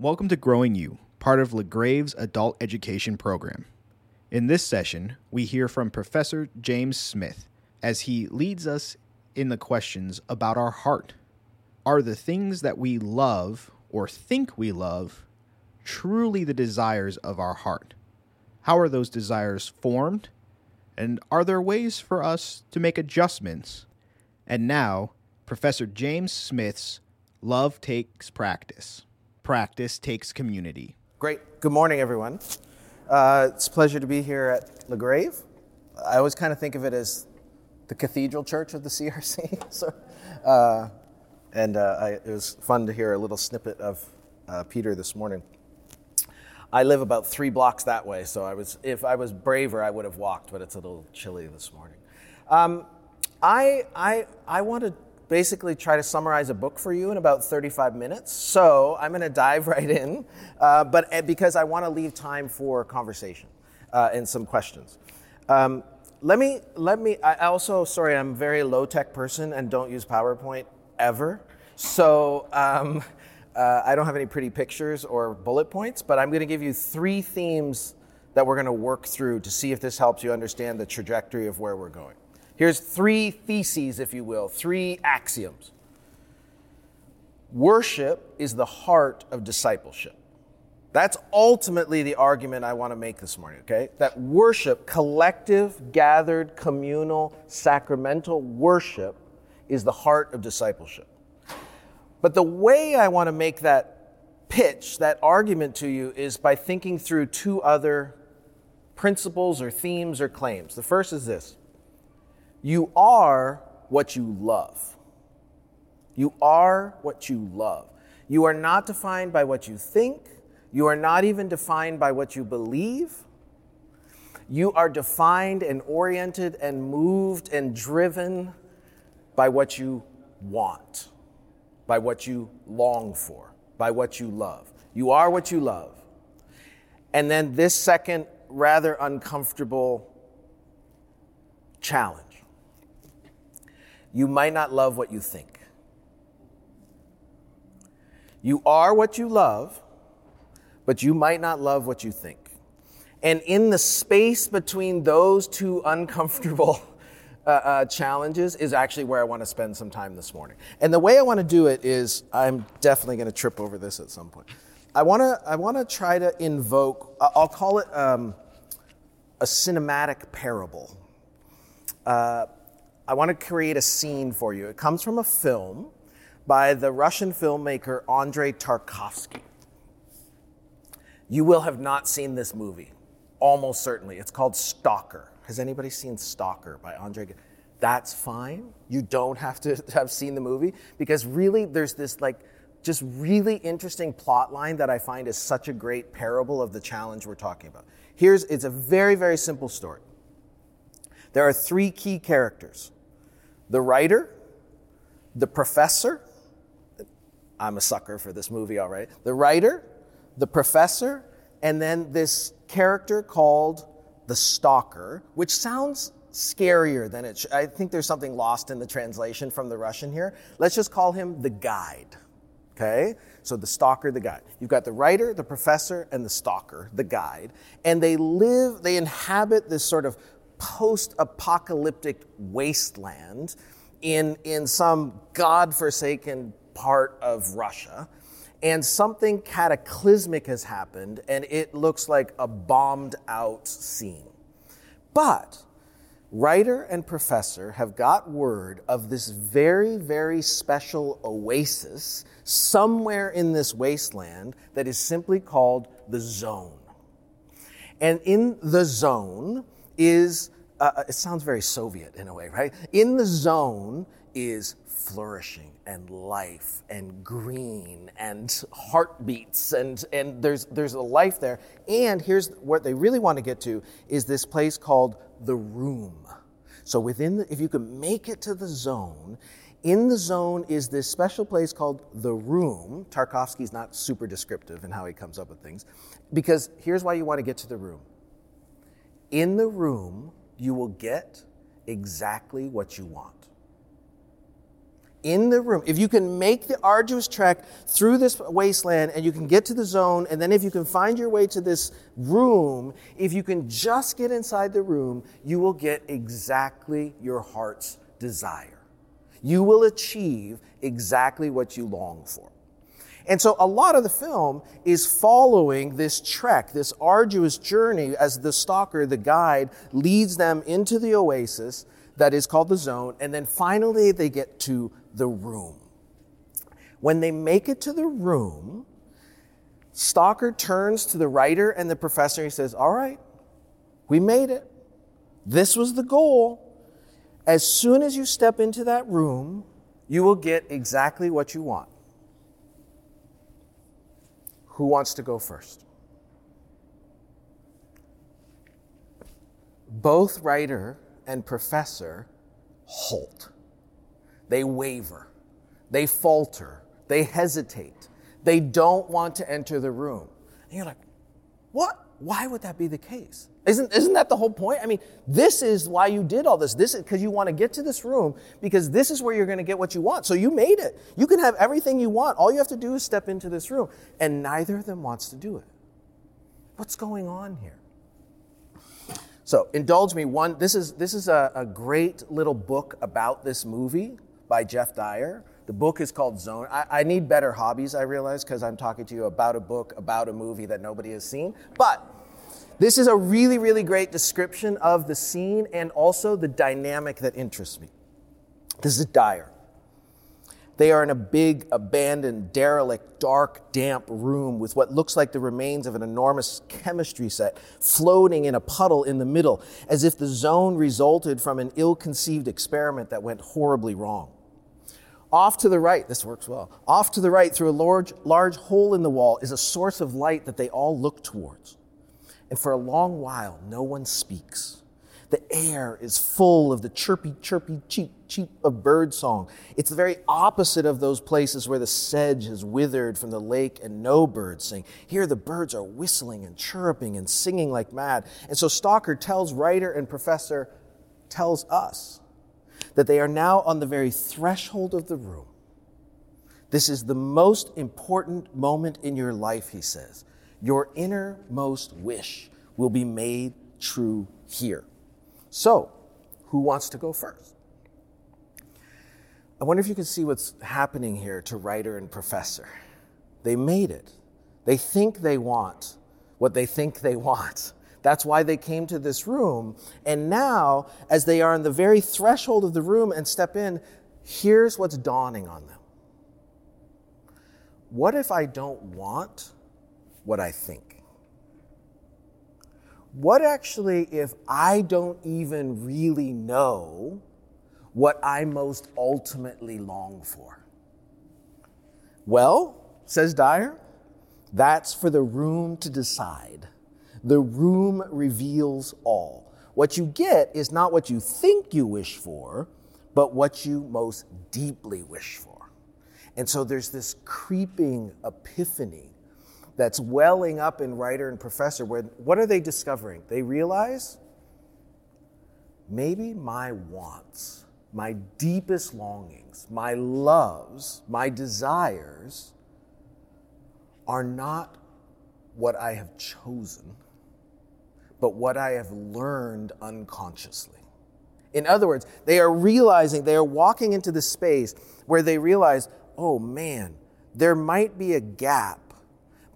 Welcome to Growing You, part of LaGrave's adult education program. In this session, we hear from Professor James Smith as he leads us in the questions about our heart. Are the things that we love or think we love truly the desires of our heart? How are those desires formed? And are there ways for us to make adjustments? And now, Professor James Smith's Love Takes Practice. Practice takes community. Great. Good morning, everyone. Uh, it's a pleasure to be here at LaGrave. I always kind of think of it as the cathedral church of the CRC. so, uh, and uh, I, it was fun to hear a little snippet of uh, Peter this morning. I live about three blocks that way, so I was, if I was braver, I would have walked, but it's a little chilly this morning. Um, I, I, I want to basically try to summarize a book for you in about 35 minutes, so I'm going to dive right in, uh, but uh, because I want to leave time for conversation uh, and some questions. Um, let me, let me, I also, sorry, I'm a very low tech person and don't use PowerPoint ever. So, um, uh, I don't have any pretty pictures or bullet points, but I'm going to give you three themes that we're going to work through to see if this helps you understand the trajectory of where we're going. Here's three theses, if you will, three axioms. Worship is the heart of discipleship. That's ultimately the argument I want to make this morning, okay? That worship, collective, gathered, communal, sacramental worship, is the heart of discipleship. But the way I want to make that pitch, that argument to you, is by thinking through two other principles or themes or claims. The first is this you are what you love. You are what you love. You are not defined by what you think. You are not even defined by what you believe. You are defined and oriented and moved and driven by what you want by what you long for, by what you love. You are what you love. And then this second, rather uncomfortable challenge you might not love what you think. You are what you love, but you might not love what you think. And in the space between those two uncomfortable uh, uh, challenges is actually where I want to spend some time this morning. And the way I want to do it is I'm definitely going to trip over this at some point. I want to I want to try to invoke. I'll call it um, a cinematic parable. Uh, I want to create a scene for you. It comes from a film by the Russian filmmaker Andrei Tarkovsky. You will have not seen this movie, almost certainly. It's called Stalker. Has anybody seen Stalker by Andrei? That's fine. You don't have to have seen the movie because really there's this like just really interesting plot line that I find is such a great parable of the challenge we're talking about. Here's it's a very very simple story. There are three key characters. The writer, the professor, I'm a sucker for this movie all right. The writer, the professor, and then this character called the stalker, which sounds scarier than it sh- I think there's something lost in the translation from the Russian here. Let's just call him the guide. Okay? So the stalker, the guide. You've got the writer, the professor, and the stalker, the guide. And they live, they inhabit this sort of post apocalyptic wasteland in, in some God forsaken part of Russia and something cataclysmic has happened, and it looks like a bombed out scene. But writer and professor have got word of this very, very special oasis somewhere in this wasteland that is simply called the zone. And in the zone is, uh, uh it sounds very Soviet in a way, right? In the zone is flourishing and life and green and heartbeats and, and there's, there's a life there. And here's what they really want to get to is this place called the room. So within, the, if you can make it to the zone, in the zone is this special place called the room. Tarkovsky's not super descriptive in how he comes up with things, because here's why you want to get to the room. In the room, you will get exactly what you want in the room, if you can make the arduous trek through this wasteland and you can get to the zone, and then if you can find your way to this room, if you can just get inside the room, you will get exactly your heart's desire. You will achieve exactly what you long for. And so a lot of the film is following this trek, this arduous journey as the stalker, the guide, leads them into the oasis that is called the zone, and then finally they get to the room. When they make it to the room, Stalker turns to the writer and the professor. He says, All right, we made it. This was the goal. As soon as you step into that room, you will get exactly what you want. Who wants to go first? Both writer and professor halt. They waver, they falter, they hesitate, they don't want to enter the room. And you're like, what? Why would that be the case? Isn't, isn't that the whole point? I mean, this is why you did all this. This is because you want to get to this room because this is where you're going to get what you want. So you made it. You can have everything you want. All you have to do is step into this room. And neither of them wants to do it. What's going on here? So indulge me. One, this is this is a, a great little book about this movie by Geoff Dyer. The book is called Zone. I, I need better hobbies, I realize, because I'm talking to you about a book about a movie that nobody has seen. But this is a really, really great description of the scene and also the dynamic that interests me. This is Dyer. They are in a big, abandoned, derelict, dark, damp room with what looks like the remains of an enormous chemistry set floating in a puddle in the middle, as if the zone resulted from an ill conceived experiment that went horribly wrong. Off to the right, this works well. Off to the right, through a large, large hole in the wall, is a source of light that they all look towards. And for a long while, no one speaks. The air is full of the chirpy, chirpy, cheep, cheep of bird song. It's the very opposite of those places where the sedge has withered from the lake and no birds sing. Here, the birds are whistling and chirruping and singing like mad. And so Stalker tells writer and professor, tells us that they are now on the very threshold of the room. This is the most important moment in your life, he says. Your innermost wish will be made true here. So, who wants to go first? I wonder if you can see what's happening here to writer and professor. They made it. They think they want what they think they want. That's why they came to this room. And now, as they are on the very threshold of the room and step in, here's what's dawning on them. What if I don't want what I think? What actually if I don't even really know what I most ultimately long for? Well, says Dyer, that's for the room to decide. The room reveals all. What you get is not what you think you wish for, but what you most deeply wish for. And so there's this creeping epiphany that's welling up in writer and professor where what are they discovering? They realize maybe my wants, my deepest longings, my loves, my desires are not what I have chosen but what I have learned unconsciously. In other words, they are realizing, they are walking into the space where they realize, oh man, there might be a gap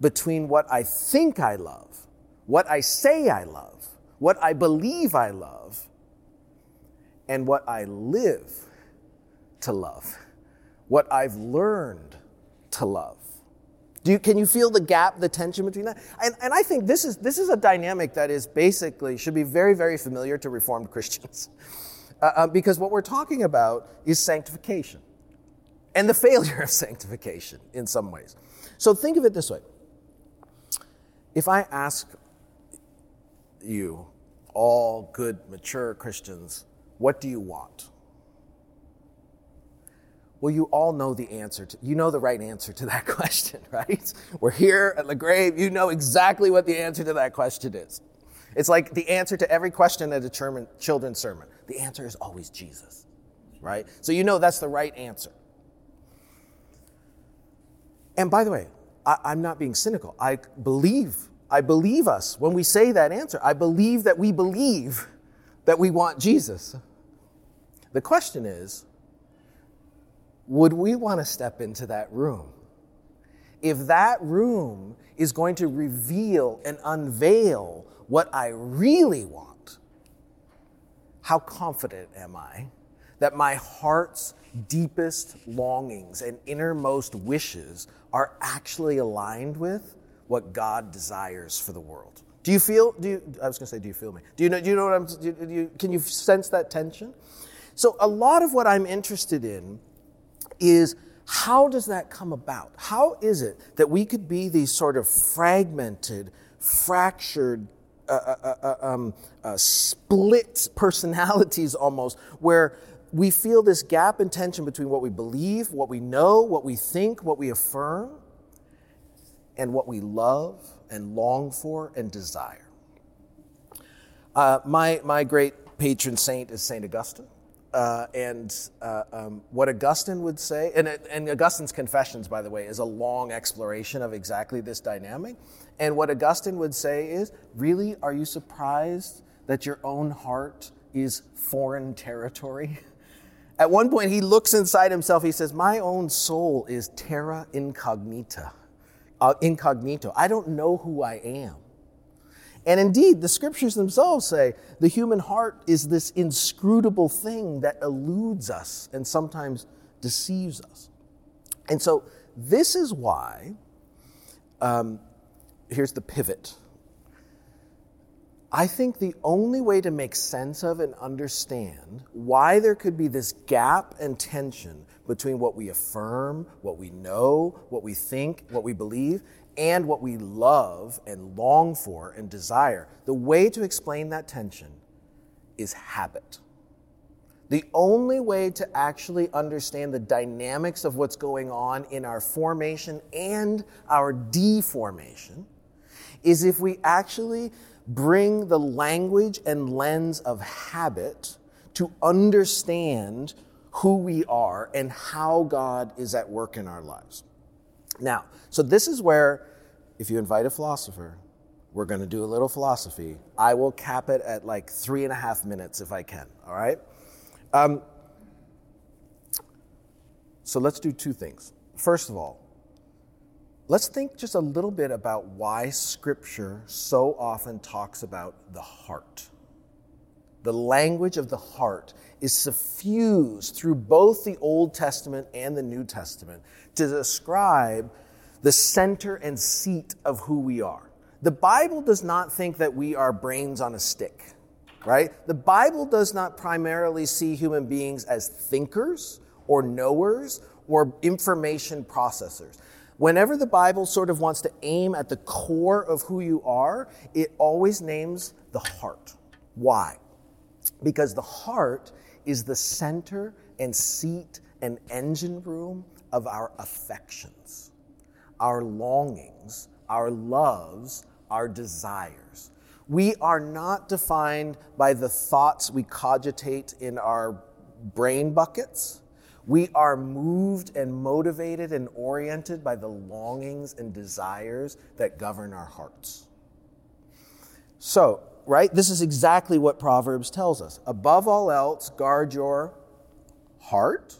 between what I think I love, what I say I love, what I believe I love, and what I live to love, what I've learned to love. Do you, can you feel the gap, the tension between that? And, and I think this is, this is a dynamic that is basically, should be very, very familiar to Reformed Christians. Uh, uh, because what we're talking about is sanctification and the failure of sanctification in some ways. So think of it this way. If I ask you, all good, mature Christians, what do you want? Well, you all know the answer to, you know the right answer to that question, right? We're here at LaGrave. You know exactly what the answer to that question is. It's like the answer to every question at a children's sermon. The answer is always Jesus, right? So you know that's the right answer. And by the way, I, I'm not being cynical. I believe, I believe us when we say that answer. I believe that we believe that we want Jesus. The question is, would we want to step into that room? If that room is going to reveal and unveil what I really want, how confident am I that my heart's deepest longings and innermost wishes are actually aligned with what God desires for the world? Do you feel? Do you, I was going to say, do you feel me? Do you know? Do you know what I'm? Do you, can you sense that tension? So a lot of what I'm interested in is how does that come about? How is it that we could be these sort of fragmented, fractured, uh, uh, uh, uh um, uh, split personalities almost, where we feel this gap and tension between what we believe, what we know, what we think, what we affirm, and what we love and long for and desire. Uh, my, my great patron saint is St. Augustine. Uh, and uh, um, what Augustine would say, and, and Augustine's Confessions, by the way, is a long exploration of exactly this dynamic. And what Augustine would say is really, are you surprised that your own heart is foreign territory? At one point, he looks inside himself. He says, My own soul is terra incognita, uh, incognito. I don't know who I am. And indeed, the scriptures themselves say the human heart is this inscrutable thing that eludes us and sometimes deceives us. And so, this is why, um, here's the pivot. I think the only way to make sense of and understand why there could be this gap and tension between what we affirm, what we know, what we think, what we believe, and what we love and long for and desire, the way to explain that tension is habit. The only way to actually understand the dynamics of what's going on in our formation and our deformation is if we actually bring the language and lens of habit to understand who we are and how God is at work in our lives. Now, so this is where, if you invite a philosopher, we're going to do a little philosophy. I will cap it at like three and a half minutes if I can, all right? Um, so let's do two things. First of all, let's think just a little bit about why Scripture so often talks about the heart. The language of the heart is suffused through both the Old Testament and the New Testament to describe the center and seat of who we are. The Bible does not think that we are brains on a stick, right? The Bible does not primarily see human beings as thinkers or knowers or information processors. Whenever the Bible sort of wants to aim at the core of who you are, it always names the heart. Why? Because the heart is the center and seat and engine room of our affections, our longings, our loves, our desires. We are not defined by the thoughts we cogitate in our brain buckets. We are moved and motivated and oriented by the longings and desires that govern our hearts. So, right, this is exactly what Proverbs tells us. Above all else, guard your heart.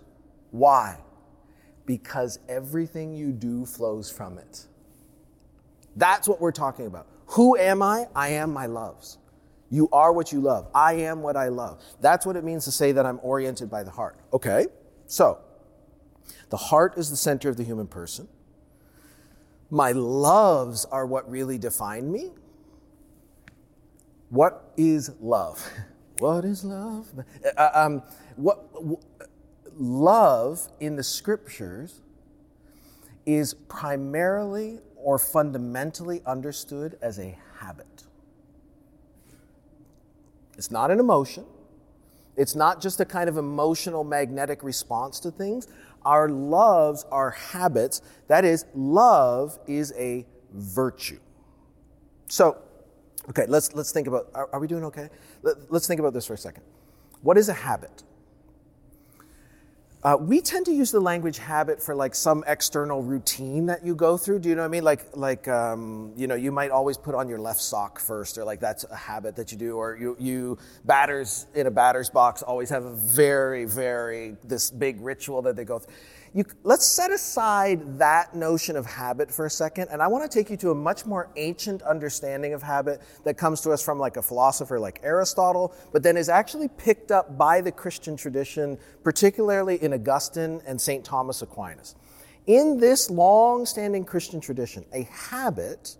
Why? because everything you do flows from it. That's what we're talking about. Who am I? I am my loves. You are what you love. I am what I love. That's what it means to say that I'm oriented by the heart. Okay, so the heart is the center of the human person. My loves are what really define me. What is love? what is love? Uh, um, what, love in the scriptures is primarily or fundamentally understood as a habit. It's not an emotion. It's not just a kind of emotional magnetic response to things. Our loves are habits. That is, love is a virtue. So, okay, let's, let's think about are, are we doing okay? Let, let's think about this for a second. What is a habit? Uh, we tend to use the language habit for like some external routine that you go through. Do you know what I mean? Like, like um, you know, you might always put on your left sock first, or like that's a habit that you do. Or you, you batters in a batter's box always have a very, very this big ritual that they go through. You, let's set aside that notion of habit for a second, and I want to take you to a much more ancient understanding of habit that comes to us from like a philosopher like Aristotle, but then is actually picked up by the Christian tradition, particularly in Augustine and St. Thomas Aquinas. In this long standing Christian tradition, a habit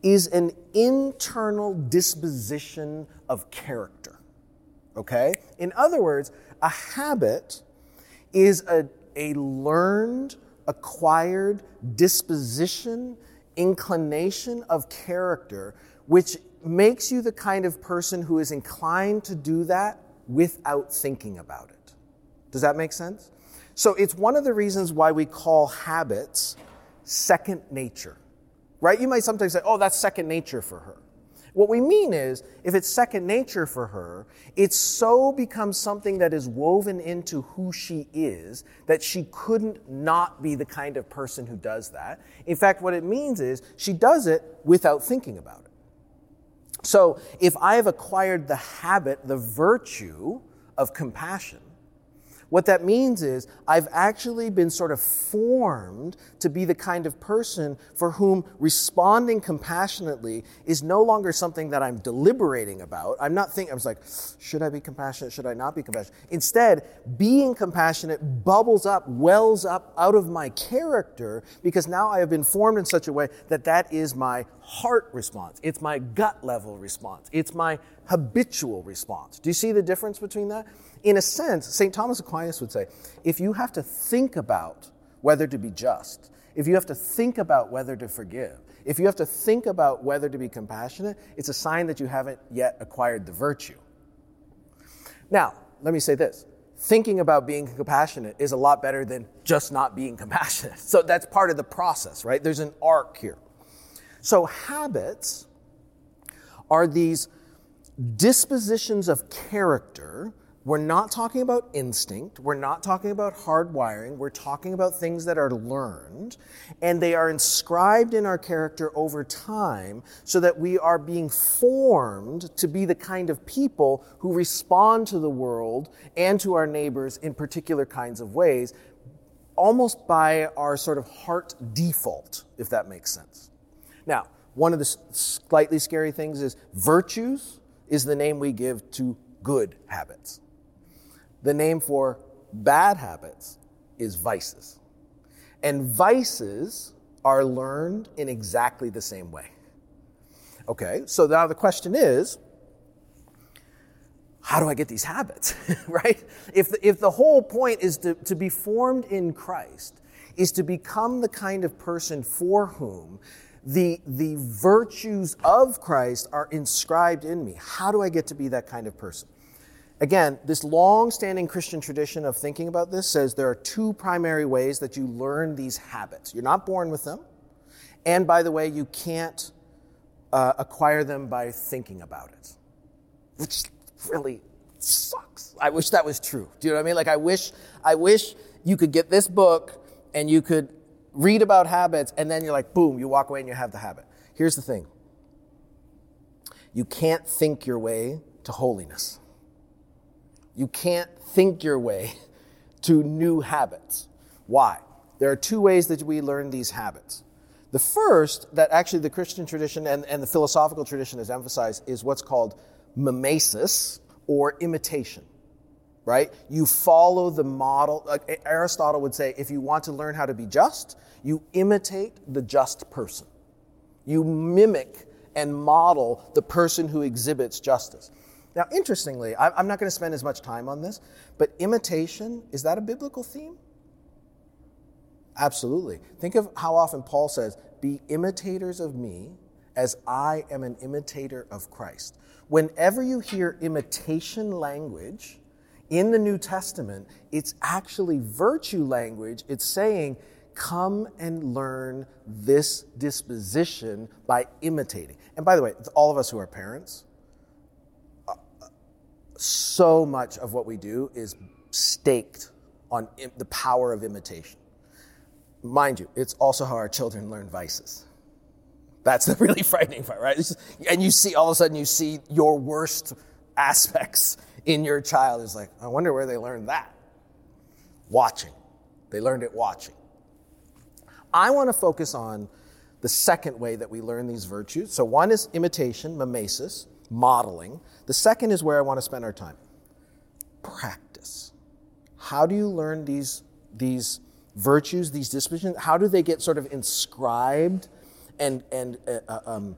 is an internal disposition of character. Okay? In other words, a habit is a a learned, acquired disposition, inclination of character, which makes you the kind of person who is inclined to do that without thinking about it. Does that make sense? So it's one of the reasons why we call habits second nature, right? You might sometimes say, oh, that's second nature for her. What we mean is, if it's second nature for her, it so becomes something that is woven into who she is that she couldn't not be the kind of person who does that. In fact, what it means is she does it without thinking about it. So if I have acquired the habit, the virtue of compassion, what that means is I've actually been sort of formed to be the kind of person for whom responding compassionately is no longer something that I'm deliberating about. I'm not thinking, I was like, should I be compassionate? Should I not be compassionate? Instead, being compassionate bubbles up, wells up out of my character because now I have been formed in such a way that that is my heart response. It's my gut level response. It's my habitual response. Do you see the difference between that? In a sense, St. Thomas Aquinas would say if you have to think about whether to be just, if you have to think about whether to forgive, if you have to think about whether to be compassionate, it's a sign that you haven't yet acquired the virtue. Now, let me say this thinking about being compassionate is a lot better than just not being compassionate. So that's part of the process, right? There's an arc here. So habits are these dispositions of character we're not talking about instinct. We're not talking about hardwiring. We're talking about things that are learned, and they are inscribed in our character over time so that we are being formed to be the kind of people who respond to the world and to our neighbors in particular kinds of ways, almost by our sort of heart default, if that makes sense. Now, one of the slightly scary things is virtues is the name we give to good habits. The name for bad habits is vices. And vices are learned in exactly the same way. Okay, so now the question is how do I get these habits, right? If the, if the whole point is to, to be formed in Christ, is to become the kind of person for whom the, the virtues of Christ are inscribed in me, how do I get to be that kind of person? Again, this long standing Christian tradition of thinking about this says there are two primary ways that you learn these habits. You're not born with them. And by the way, you can't uh, acquire them by thinking about it, which really sucks. I wish that was true. Do you know what I mean? Like, I wish, I wish you could get this book and you could read about habits and then you're like, boom, you walk away and you have the habit. Here's the thing you can't think your way to holiness. You can't think your way to new habits. Why? There are two ways that we learn these habits. The first, that actually the Christian tradition and, and the philosophical tradition has emphasized, is what's called mimesis or imitation. Right? You follow the model. Like Aristotle would say, if you want to learn how to be just, you imitate the just person. You mimic and model the person who exhibits justice. Now, interestingly, I'm not going to spend as much time on this, but imitation, is that a biblical theme? Absolutely. Think of how often Paul says, Be imitators of me as I am an imitator of Christ. Whenever you hear imitation language in the New Testament, it's actually virtue language. It's saying, Come and learn this disposition by imitating. And by the way, all of us who are parents, so much of what we do is staked on Im- the power of imitation. Mind you, it's also how our children learn vices. That's the really frightening part, right? Just, and you see, all of a sudden, you see your worst aspects in your child. It's like, I wonder where they learned that. Watching. They learned it watching. I want to focus on the second way that we learn these virtues. So, one is imitation, mimesis, modeling. The second is where I want to spend our time practice. How do you learn these, these virtues, these dispositions? How do they get sort of inscribed and, and uh, uh um,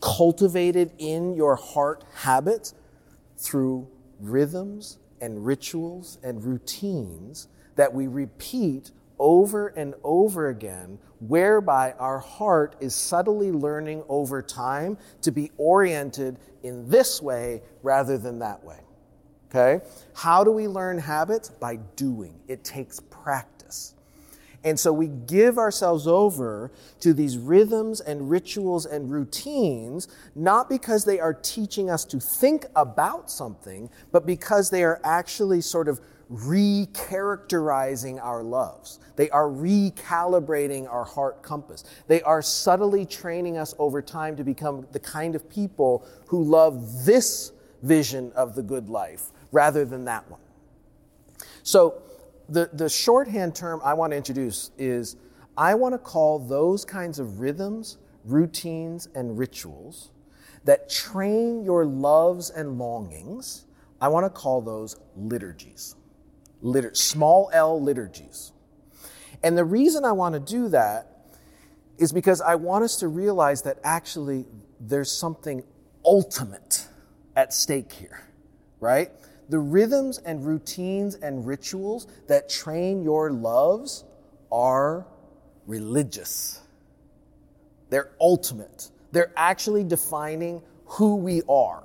cultivated in your heart habits? Through rhythms and rituals and routines that we repeat over and over again, whereby our heart is subtly learning over time to be oriented in this way rather than that way. Okay? How do we learn habits? By doing. It takes practice. And so we give ourselves over to these rhythms and rituals and routines, not because they are teaching us to think about something, but because they are actually sort of recharacterizing our loves. They are recalibrating our heart compass. They are subtly training us over time to become the kind of people who love this vision of the good life rather than that one. So, the, the shorthand term I want to introduce is I want to call those kinds of rhythms, routines, and rituals that train your loves and longings, I want to call those liturgies small L liturgies. And the reason I want to do that is because I want us to realize that actually there's something ultimate at stake here, right? The rhythms and routines and rituals that train your loves are religious. They're ultimate. They're actually defining who we are.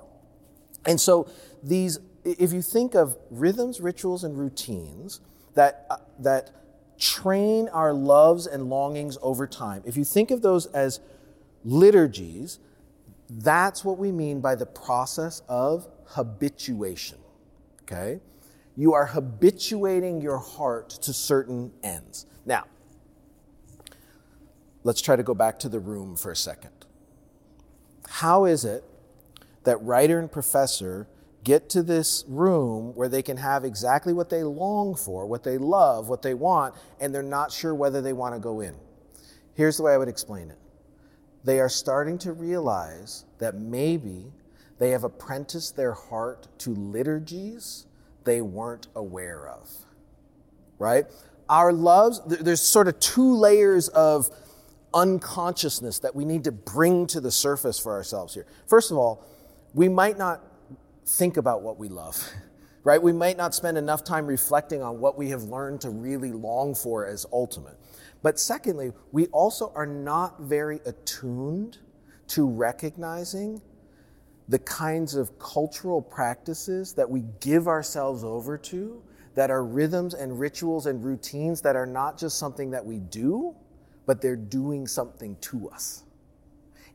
And so these if you think of rhythms, rituals, and routines that, uh, that train our loves and longings over time, if you think of those as liturgies, that's what we mean by the process of habituation. Okay? You are habituating your heart to certain ends. Now, let's try to go back to the room for a second. How is it that writer and professor get to this room where they can have exactly what they long for, what they love, what they want, and they're not sure whether they want to go in. Here's the way I would explain it they are starting to realize that maybe they have apprenticed their heart to liturgies they weren't aware of. Right? Our loves, there's sort of two layers of unconsciousness that we need to bring to the surface for ourselves here. First of all, we might not think about what we love, right? We might not spend enough time reflecting on what we have learned to really long for as ultimate. But secondly, we also are not very attuned to recognizing the kinds of cultural practices that we give ourselves over to that are rhythms and rituals and routines that are not just something that we do, but they're doing something to us.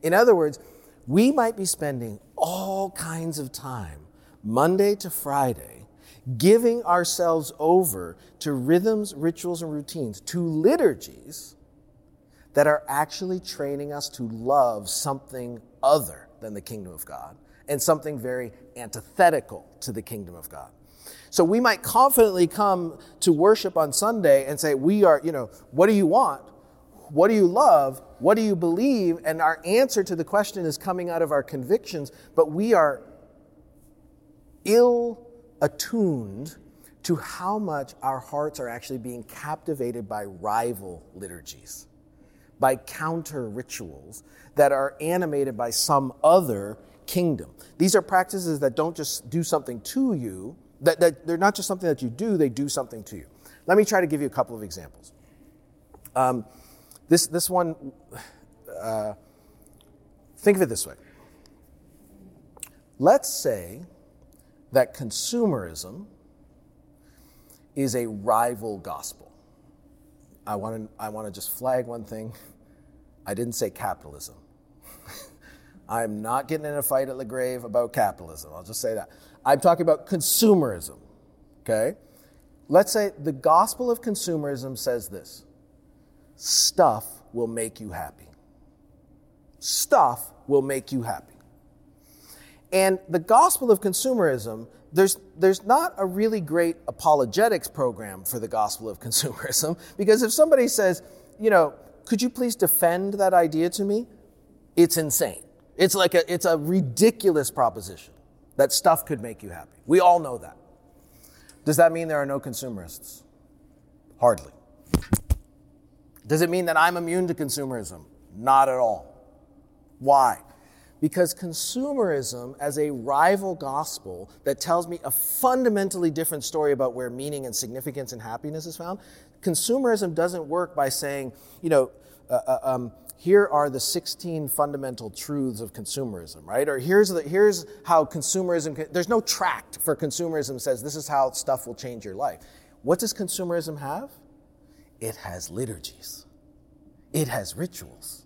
In other words, we might be spending all kinds of time, Monday to Friday, giving ourselves over to rhythms, rituals, and routines, to liturgies that are actually training us to love something other than the kingdom of God and something very antithetical to the kingdom of God. So we might confidently come to worship on Sunday and say, We are, you know, what do you want? What do you love? What do you believe? And our answer to the question is coming out of our convictions, but we are ill attuned to how much our hearts are actually being captivated by rival liturgies, by counter rituals that are animated by some other kingdom. These are practices that don't just do something to you, that, that they're not just something that you do, they do something to you. Let me try to give you a couple of examples. Um, this, this one, uh, think of it this way. Let's say that consumerism is a rival gospel. I want to I want to just flag one thing. I didn't say capitalism. I'm not getting in a fight at LaGrave about capitalism. I'll just say that. I'm talking about consumerism. Okay? Let's say the gospel of consumerism says this stuff will make you happy. Stuff will make you happy. And the gospel of consumerism, there's, there's not a really great apologetics program for the gospel of consumerism because if somebody says, you know, could you please defend that idea to me? It's insane. It's like a, it's a ridiculous proposition that stuff could make you happy. We all know that. Does that mean there are no consumerists? Hardly. Does it mean that I'm immune to consumerism? Not at all. Why? Because consumerism, as a rival gospel that tells me a fundamentally different story about where meaning and significance and happiness is found, consumerism doesn't work by saying, you know, uh, uh, um, here are the 16 fundamental truths of consumerism, right? Or here's, the, here's how consumerism, there's no tract for consumerism says this is how stuff will change your life. What does consumerism have? It has liturgies. It has rituals.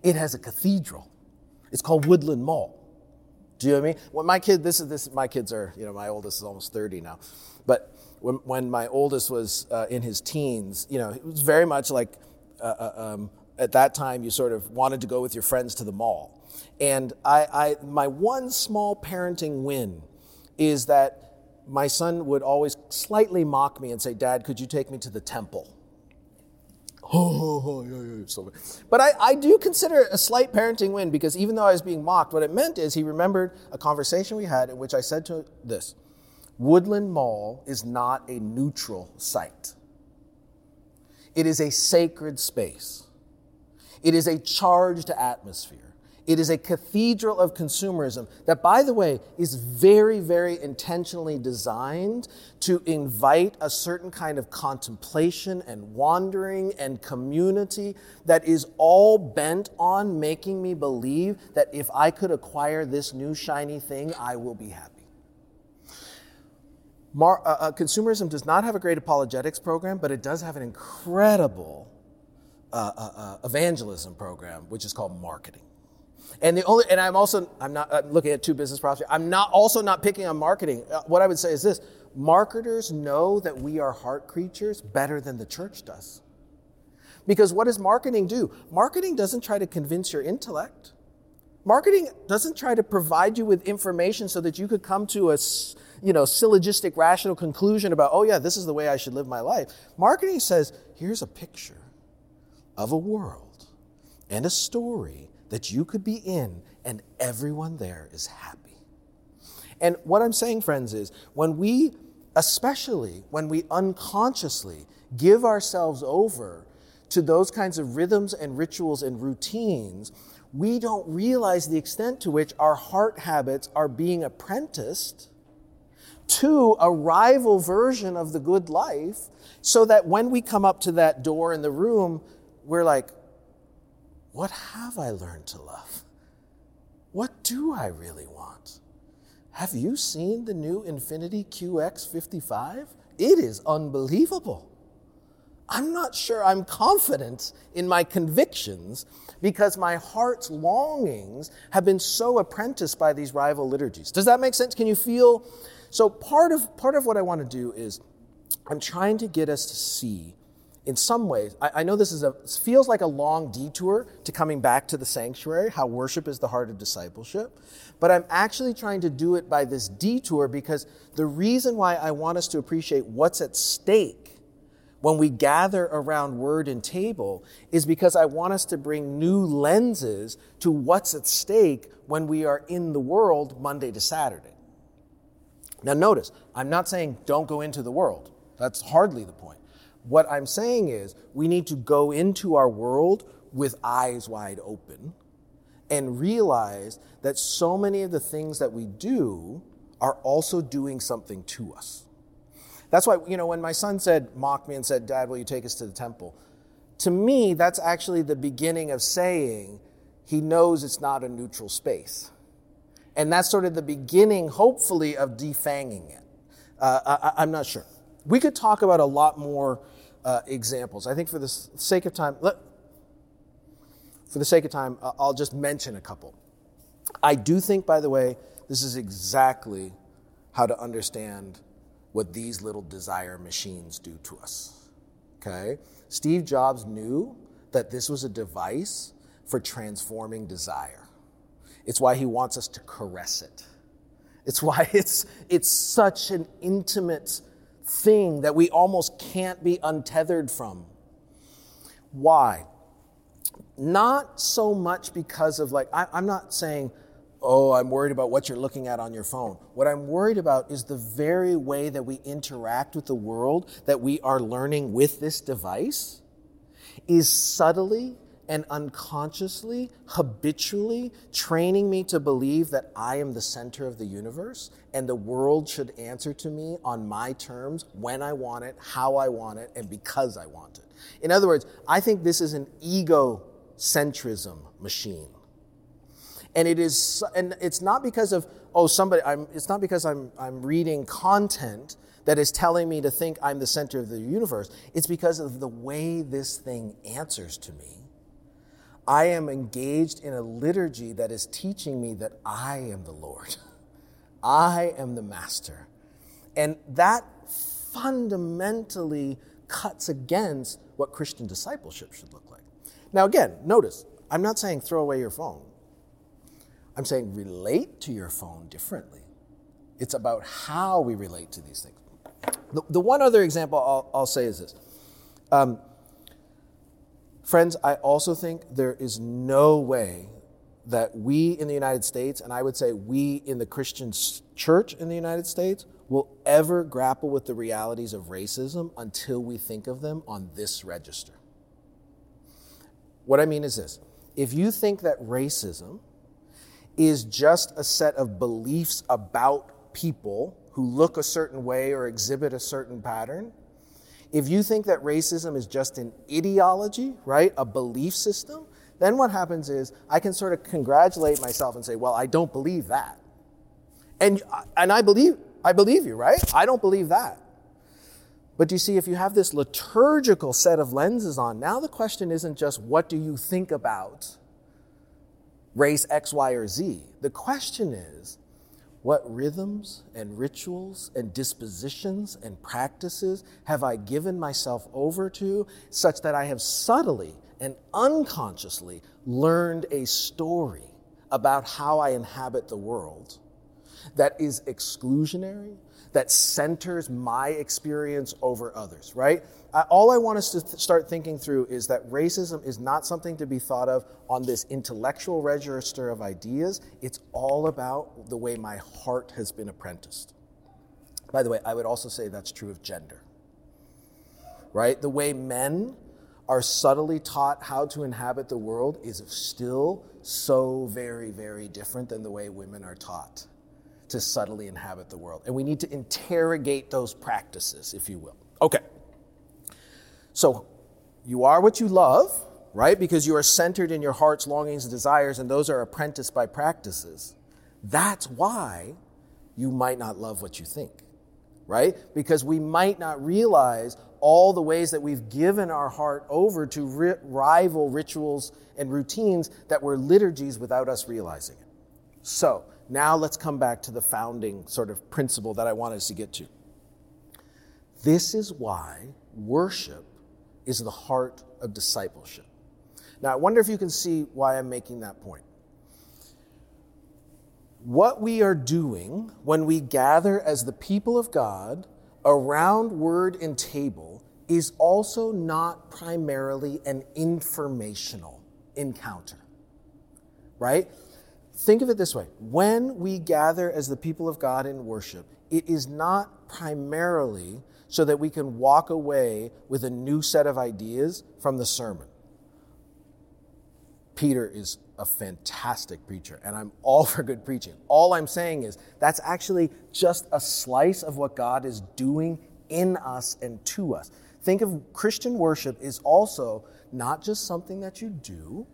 It has a cathedral. It's called Woodland Mall. Do you know what I mean? When my kid, this is this, my kids are, you know, my oldest is almost 30 now. But when, when my oldest was uh, in his teens, you know, it was very much like uh, uh um, at that time you sort of wanted to go with your friends to the mall. And I, I, my one small parenting win is that my son would always slightly mock me and say, Dad, could you take me to the temple? Oh, yeah, so, but I, I do consider it a slight parenting win because even though I was being mocked, what it meant is he remembered a conversation we had in which I said to this Woodland Mall is not a neutral site, it is a sacred space. It is a charged atmosphere. It is a cathedral of consumerism that, by the way, is very, very intentionally designed to invite a certain kind of contemplation and wandering and community that is all bent on making me believe that if I could acquire this new shiny thing, I will be happy. Mar- uh, uh, consumerism does not have a great apologetics program, but it does have an incredible uh, uh, uh, evangelism program, which is called marketing. And the only, and I'm also, I'm not I'm looking at two business prospects. I'm not also not picking on marketing. Uh, what I would say is this: marketers know that we are heart creatures better than the church does. Because what does marketing do? Marketing doesn't try to convince your intellect. Marketing doesn't try to provide you with information so that you could come to a you know, syllogistic, rational conclusion about, oh yeah, this is the way I should live my life. Marketing says, here's a picture of a world and a story that you could be in, and everyone there is happy. And what I'm saying, friends, is when we, especially when we unconsciously give ourselves over to those kinds of rhythms and rituals and routines, we don't realize the extent to which our heart habits are being apprenticed to a rival version of the good life so that when we come up to that door in the room, we're like, what have I learned to love? What do I really want? Have you seen the new Infiniti QX55? It is unbelievable. I'm not sure I'm confident in my convictions because my heart's longings have been so apprenticed by these rival liturgies. Does that make sense? Can you feel? So part of part of what I want to do is I'm trying to get us to see in some ways, I, I, know this is a feels like a long detour to coming back to the sanctuary, how worship is the heart of discipleship. But I'm actually trying to do it by this detour because the reason why I want us to appreciate what's at stake when we gather around word and table is because I want us to bring new lenses to what's at stake when we are in the world Monday to Saturday. Now, notice, I'm not saying don't go into the world. That's hardly the point. What I'm saying is we need to go into our world with eyes wide open and realize that so many of the things that we do are also doing something to us. That's why, you know, when my son said, mocked me and said, Dad, will you take us to the temple? To me, that's actually the beginning of saying he knows it's not a neutral space. And that's sort of the beginning, hopefully, of defanging it. Uh, I, am not sure. We could talk about a lot more uh, examples. I think for the sake of time, let, for the sake of time, uh, I'll just mention a couple. I do think, by the way, this is exactly how to understand what these little desire machines do to us. Okay? Steve Jobs knew that this was a device for transforming desire. It's why he wants us to caress it. It's why it's, it's such an intimate thing that we almost can't be untethered from. Why? Not so much because of like, I, I'm not saying, oh, I'm worried about what you're looking at on your phone. What I'm worried about is the very way that we interact with the world that we are learning with this device is subtly and unconsciously, habitually training me to believe that I am the center of the universe and the world should answer to me on my terms when I want it, how I want it, and because I want it. In other words, I think this is an egocentrism machine. And it is, and it's not because of, oh, somebody, I'm, it's not because I'm, I'm reading content that is telling me to think I'm the center of the universe. It's because of the way this thing answers to me I am engaged in a liturgy that is teaching me that I am the Lord. I am the master. And that fundamentally cuts against what Christian discipleship should look like. Now, again, notice, I'm not saying throw away your phone. I'm saying relate to your phone differently. It's about how we relate to these things. The, the one other example I'll, I'll say is this. Um, Friends, I also think there is no way that we in the United States, and I would say we in the Christian church in the United States, will ever grapple with the realities of racism until we think of them on this register. What I mean is this if you think that racism is just a set of beliefs about people who look a certain way or exhibit a certain pattern, if you think that racism is just an ideology, right, a belief system, then what happens is I can sort of congratulate myself and say, well, I don't believe that. And, uh, and I believe, I believe you, right? I don't believe that. But you see, if you have this liturgical set of lenses on, now the question isn't just what do you think about race X, Y, or Z? The question is, what rhythms and rituals and dispositions and practices have I given myself over to such that I have subtly and unconsciously learned a story about how I inhabit the world that is exclusionary, that centers my experience over others, right? all I want us to th- start thinking through is that racism is not something to be thought of on this intellectual register of ideas. It's all about the way my heart has been apprenticed. By the way, I would also say that's true of gender, right? The way men are subtly taught how to inhabit the world is still so very, very different than the way women are taught to subtly inhabit the world. And we need to interrogate those practices, if you will. Okay. So you are what you love, right? Because you are centered in your heart's longings and desires, and those are apprenticed by practices. That's why you might not love what you think, right? Because we might not realize all the ways that we've given our heart over to ri- rival rituals and routines that were liturgies without us realizing it. So, now let's come back to the founding sort of principle that I wanted us to get to. This is why worship is the heart of discipleship. Now, I wonder if you can see why I'm making that point. What we are doing when we gather as the people of God around word and table is also not primarily an informational encounter, right? Think of it this way when we gather as the people of God in worship, it is not primarily so that we can walk away with a new set of ideas from the sermon. Peter is a fantastic preacher, and I'm all for good preaching. All I'm saying is that's actually just a slice of what God is doing in us and to us. Think of Christian worship is also not just something that you do,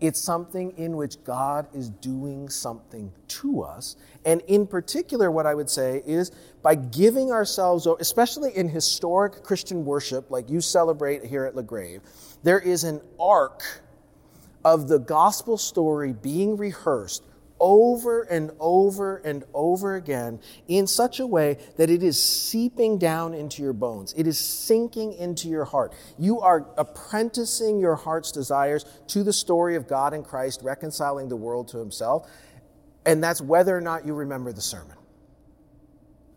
it's something in which God is doing something to us. And in particular, what I would say is by giving ourselves, especially in historic Christian worship, like you celebrate here at LaGrave, there is an arc of the gospel story being rehearsed over and over and over again in such a way that it is seeping down into your bones. It is sinking into your heart. You are apprenticing your heart's desires to the story of God and Christ reconciling the world to himself. And that's whether or not you remember the sermon.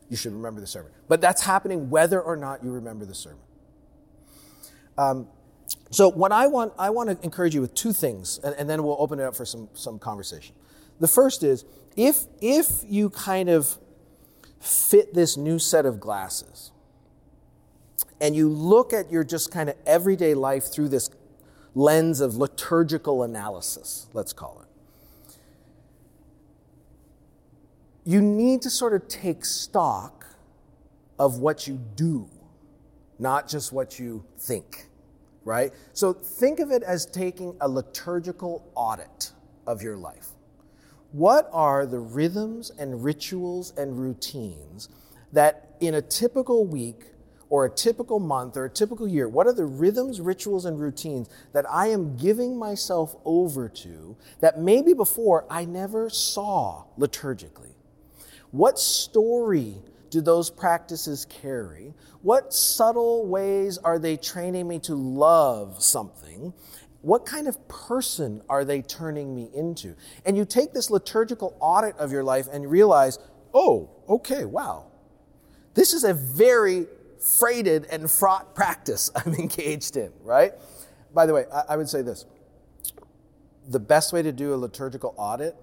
You should remember the sermon. But that's happening whether or not you remember the sermon. Um, so what I want, I want to encourage you with two things, and, and then we'll open it up for some, some conversation. The first is if, if you kind of fit this new set of glasses and you look at your just kind of everyday life through this lens of liturgical analysis, let's call it, you need to sort of take stock of what you do, not just what you think, right? So think of it as taking a liturgical audit of your life. What are the rhythms and rituals and routines that in a typical week or a typical month or a typical year, what are the rhythms, rituals, and routines that I am giving myself over to that maybe before I never saw liturgically? What story do those practices carry? What subtle ways are they training me to love something? What kind of person are they turning me into? And you take this liturgical audit of your life and realize, oh, okay, wow. This is a very freighted and fraught practice I'm engaged in, right? By the way, I, I would say this the best way to do a liturgical audit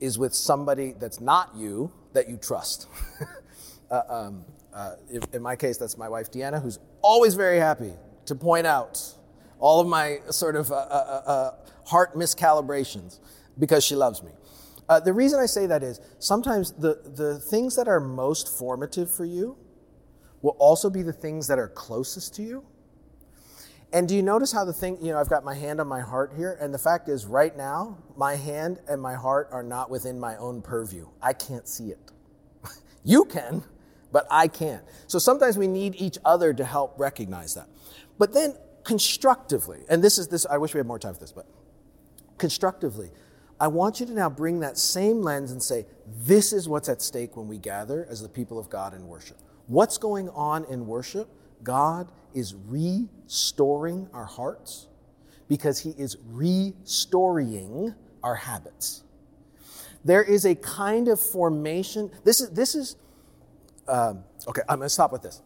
is with somebody that's not you that you trust. uh, um, uh, in my case, that's my wife Deanna, who's always very happy to point out all of my sort of uh, uh, uh, uh, heart miscalibrations because she loves me. Uh, the reason I say that is sometimes the, the things that are most formative for you will also be the things that are closest to you. And do you notice how the thing, you know, I've got my hand on my heart here, and the fact is, right now, my hand and my heart are not within my own purview. I can't see it. you can, but I can't. So sometimes we need each other to help recognize that. But then constructively, and this is this, I wish we had more time for this, but constructively, I want you to now bring that same lens and say, this is what's at stake when we gather as the people of God in worship. What's going on in worship? God is restoring our hearts because He is restoring our habits. There is a kind of formation. This is, this is um, okay, I'm going to stop with this.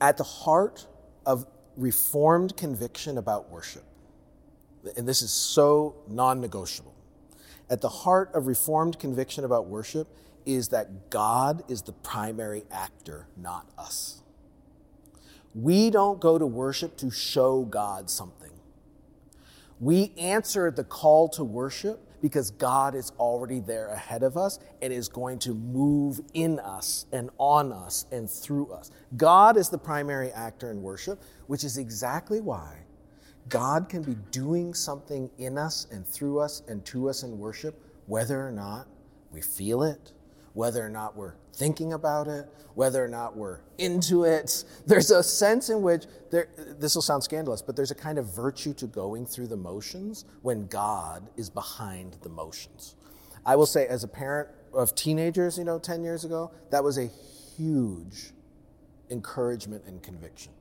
At the heart of reformed conviction about worship. And this is so non negotiable. At the heart of reformed conviction about worship is that God is the primary actor, not us. We don't go to worship to show God something. We answer the call to worship because God is already there ahead of us and is going to move in us and on us and through us. God is the primary actor in worship, which is exactly why God can be doing something in us and through us and to us in worship, whether or not we feel it, whether or not we're thinking about it, whether or not we're into it. There's a sense in which there, this will sound scandalous, but there's a kind of virtue to going through the motions when God is behind the motions. I will say, as a parent of teenagers, you know, 10 years ago, that was a huge encouragement and conviction.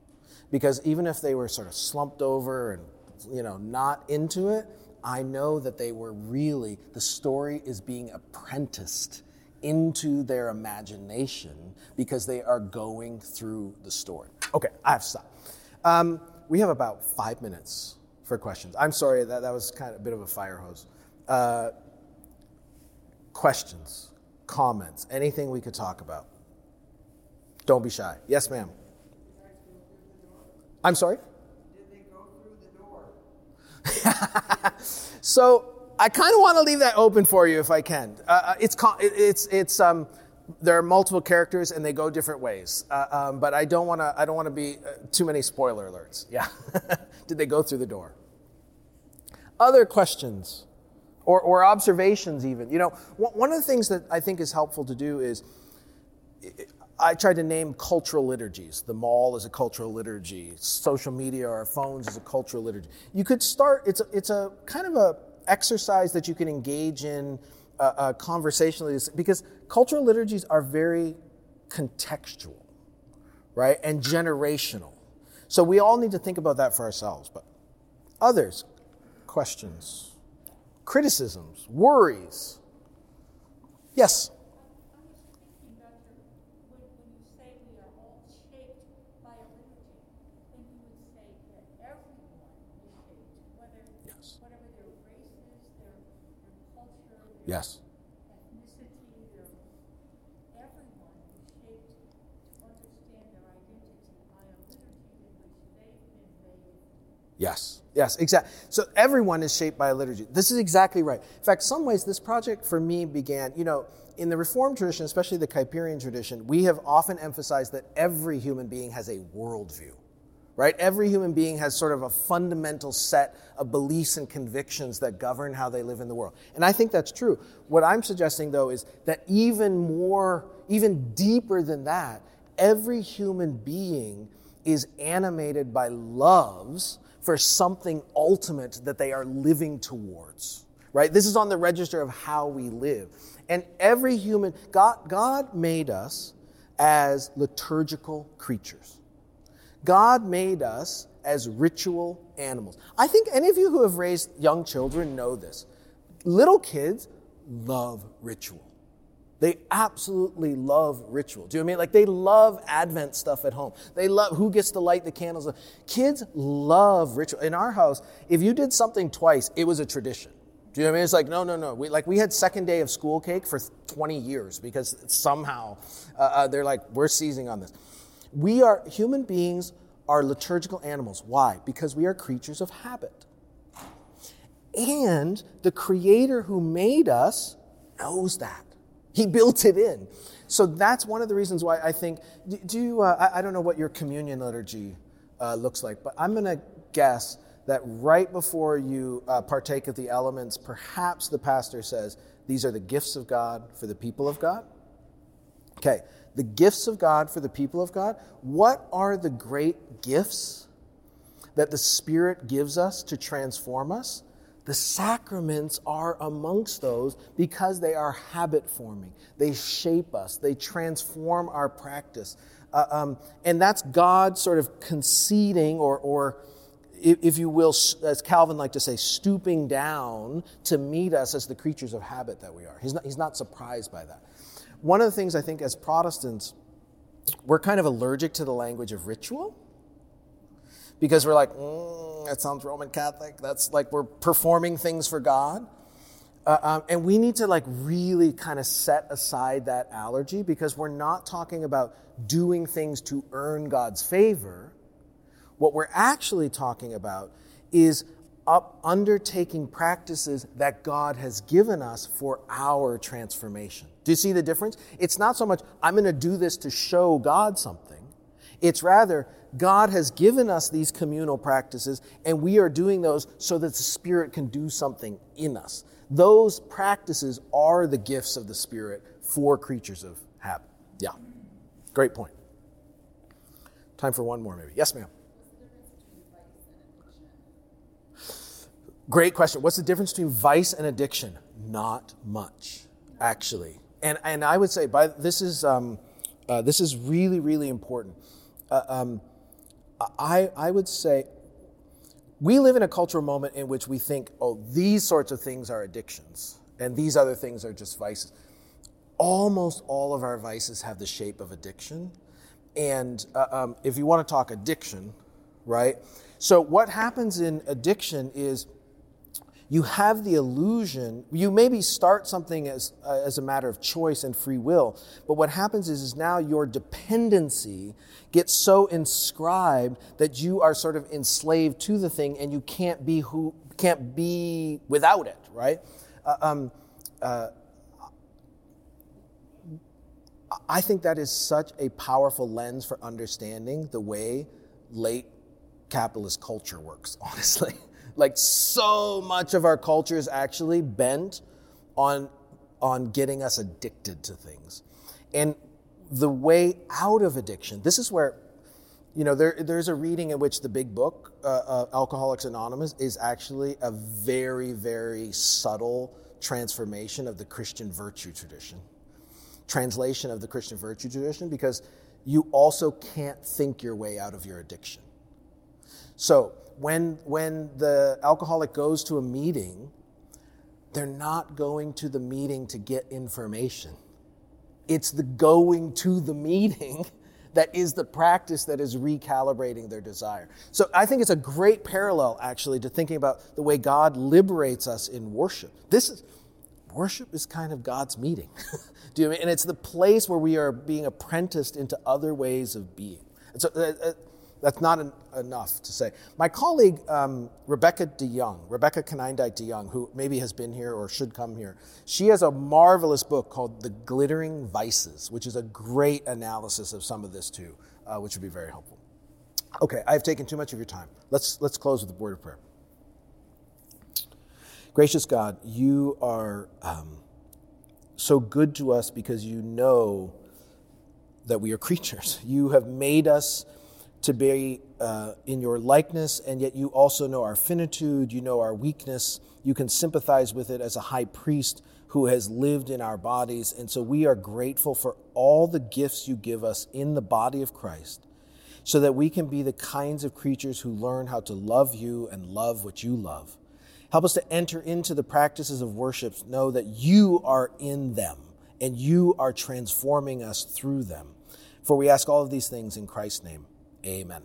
Because even if they were sort of slumped over and, you know, not into it, I know that they were really, the story is being apprenticed into their imagination because they are going through the story. Okay, I have to stop. Um, we have about five minutes for questions. I'm sorry, that, that was kind of a bit of a fire hose. Uh, questions, comments, anything we could talk about. Don't be shy. Yes, ma'am. I'm sorry? Did they go through the door? so I kind of want to leave that open for you if I can. Uh, uh it's it's it's um, there are multiple characters and they go different ways. Uh, um, but I don't want to I don't want to be uh, too many spoiler alerts. Yeah, did they go through the door? Other questions or or observations even. You know, one of the things that I think is helpful to do is. I tried to name cultural liturgies. The mall is a cultural liturgy. Social media or phones is a cultural liturgy. You could start. It's a, it's a kind of a exercise that you can engage in uh, uh, conversationally, because cultural liturgies are very contextual, right, and generational. So we all need to think about that for ourselves. But others, questions, criticisms, worries. Yes. Yes. Yes, yes, exactly. So everyone is shaped by a liturgy. This is exactly right. In fact, some ways, this project for me began, you know, in the Reformed tradition, especially the Kuyperian tradition, we have often emphasized that every human being has a worldview right? Every human being has sort of a fundamental set of beliefs and convictions that govern how they live in the world. And I think that's true. What I'm suggesting, though, is that even more, even deeper than that, every human being is animated by loves for something ultimate that they are living towards, right? This is on the register of how we live. And every human, God, God made us as liturgical creatures. God made us as ritual animals. I think any of you who have raised young children know this. Little kids love ritual. They absolutely love ritual. Do you know I mean? Like they love Advent stuff at home. They love who gets to light the candles. Kids love ritual. In our house, if you did something twice, it was a tradition. Do you know what I mean? It's like, no, no, no. We, like we had second day of school cake for 20 years because somehow uh, uh, they're like, we're seizing on this. We are, human beings are liturgical animals. Why? Because we are creatures of habit. And the creator who made us knows that. He built it in. So that's one of the reasons why I think, do you, uh, I, don't know what your communion liturgy uh, looks like, but I'm going to guess that right before you uh, partake of the elements, perhaps the pastor says, These are the gifts of God for the people of God. Okay, the gifts of God for the people of God. What are the great gifts that the Spirit gives us to transform us? The sacraments are amongst those because they are habit forming. They shape us, they transform our practice. Uh, um, and that's God sort of conceding or, or if you will, as Calvin liked to say, stooping down to meet us as the creatures of habit that we are. He's not, he's not surprised by that one of the things I think as Protestants, we're kind of allergic to the language of ritual because we're like, mm, that sounds Roman Catholic. That's like we're performing things for God. Uh, um, and we need to like really kind of set aside that allergy because we're not talking about doing things to earn God's favor. What we're actually talking about is up undertaking practices that God has given us for our transformation. Do you see the difference? It's not so much, I'm going to do this to show God something. It's rather, God has given us these communal practices, and we are doing those so that the Spirit can do something in us. Those practices are the gifts of the Spirit for creatures of habit. Yeah. Great point. Time for one more, maybe. Yes, ma'am. Great question. What's the difference between vice and addiction? Not much, actually and, and I would say by this is um, uh, this is really really important. Uh, um, I I would say we live in a cultural moment in which we think, oh, these sorts of things are addictions, and these other things are just vices. Almost all of our vices have the shape of addiction, and uh, um, if you want to talk addiction, right? So what happens in addiction is you have the illusion, you maybe start something as, uh, as a matter of choice and free will, but what happens is, is now your dependency gets so inscribed that you are sort of enslaved to the thing and you can't be who, can't be without it, right? Uh, um, uh, I think that is such a powerful lens for understanding the way late capitalist culture works, honestly. Like so much of our culture is actually bent on, on getting us addicted to things. And the way out of addiction, this is where You know, there, there's a reading in which the big book, uh, uh, Alcoholics Anonymous, is actually a very, very subtle transformation of the Christian virtue tradition. Translation of the Christian virtue tradition, because you also can't think your way out of your addiction. So when, when the alcoholic goes to a meeting, they're not going to the meeting to get information. It's the going to the meeting that is the practice that is recalibrating their desire. So I think it's a great parallel, actually, to thinking about the way God liberates us in worship. This is worship is kind of God's meeting. Do you mean? And it's the place where we are being apprenticed into other ways of being. And so uh, uh, that's not an, enough to say. My colleague, um, Rebecca DeYoung, Rebecca Konyndyk DeYoung, who maybe has been here or should come here, she has a marvelous book called The Glittering Vices, which is a great analysis of some of this too, uh, which would be very helpful. Okay, I've taken too much of your time. Let's, let's close with a word of prayer. Gracious God, you are um, so good to us because you know that we are creatures. You have made us to be uh, in your likeness, and yet you also know our finitude, you know our weakness. You can sympathize with it as a high priest who has lived in our bodies. And so we are grateful for all the gifts you give us in the body of Christ so that we can be the kinds of creatures who learn how to love you and love what you love. Help us to enter into the practices of worship, know that you are in them and you are transforming us through them. For we ask all of these things in Christ's name. Amen.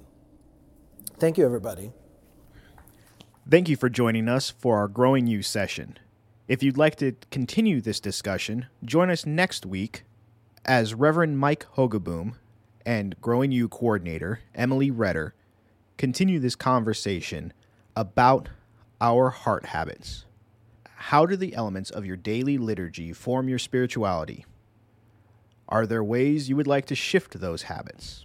Thank you, everybody. Thank you for joining us for our Growing You session. If you'd like to continue this discussion, join us next week as Reverend Mike Hogaboom and Growing You coordinator Emily Redder continue this conversation about our heart habits. How do the elements of your daily liturgy form your spirituality? Are there ways you would like to shift those habits?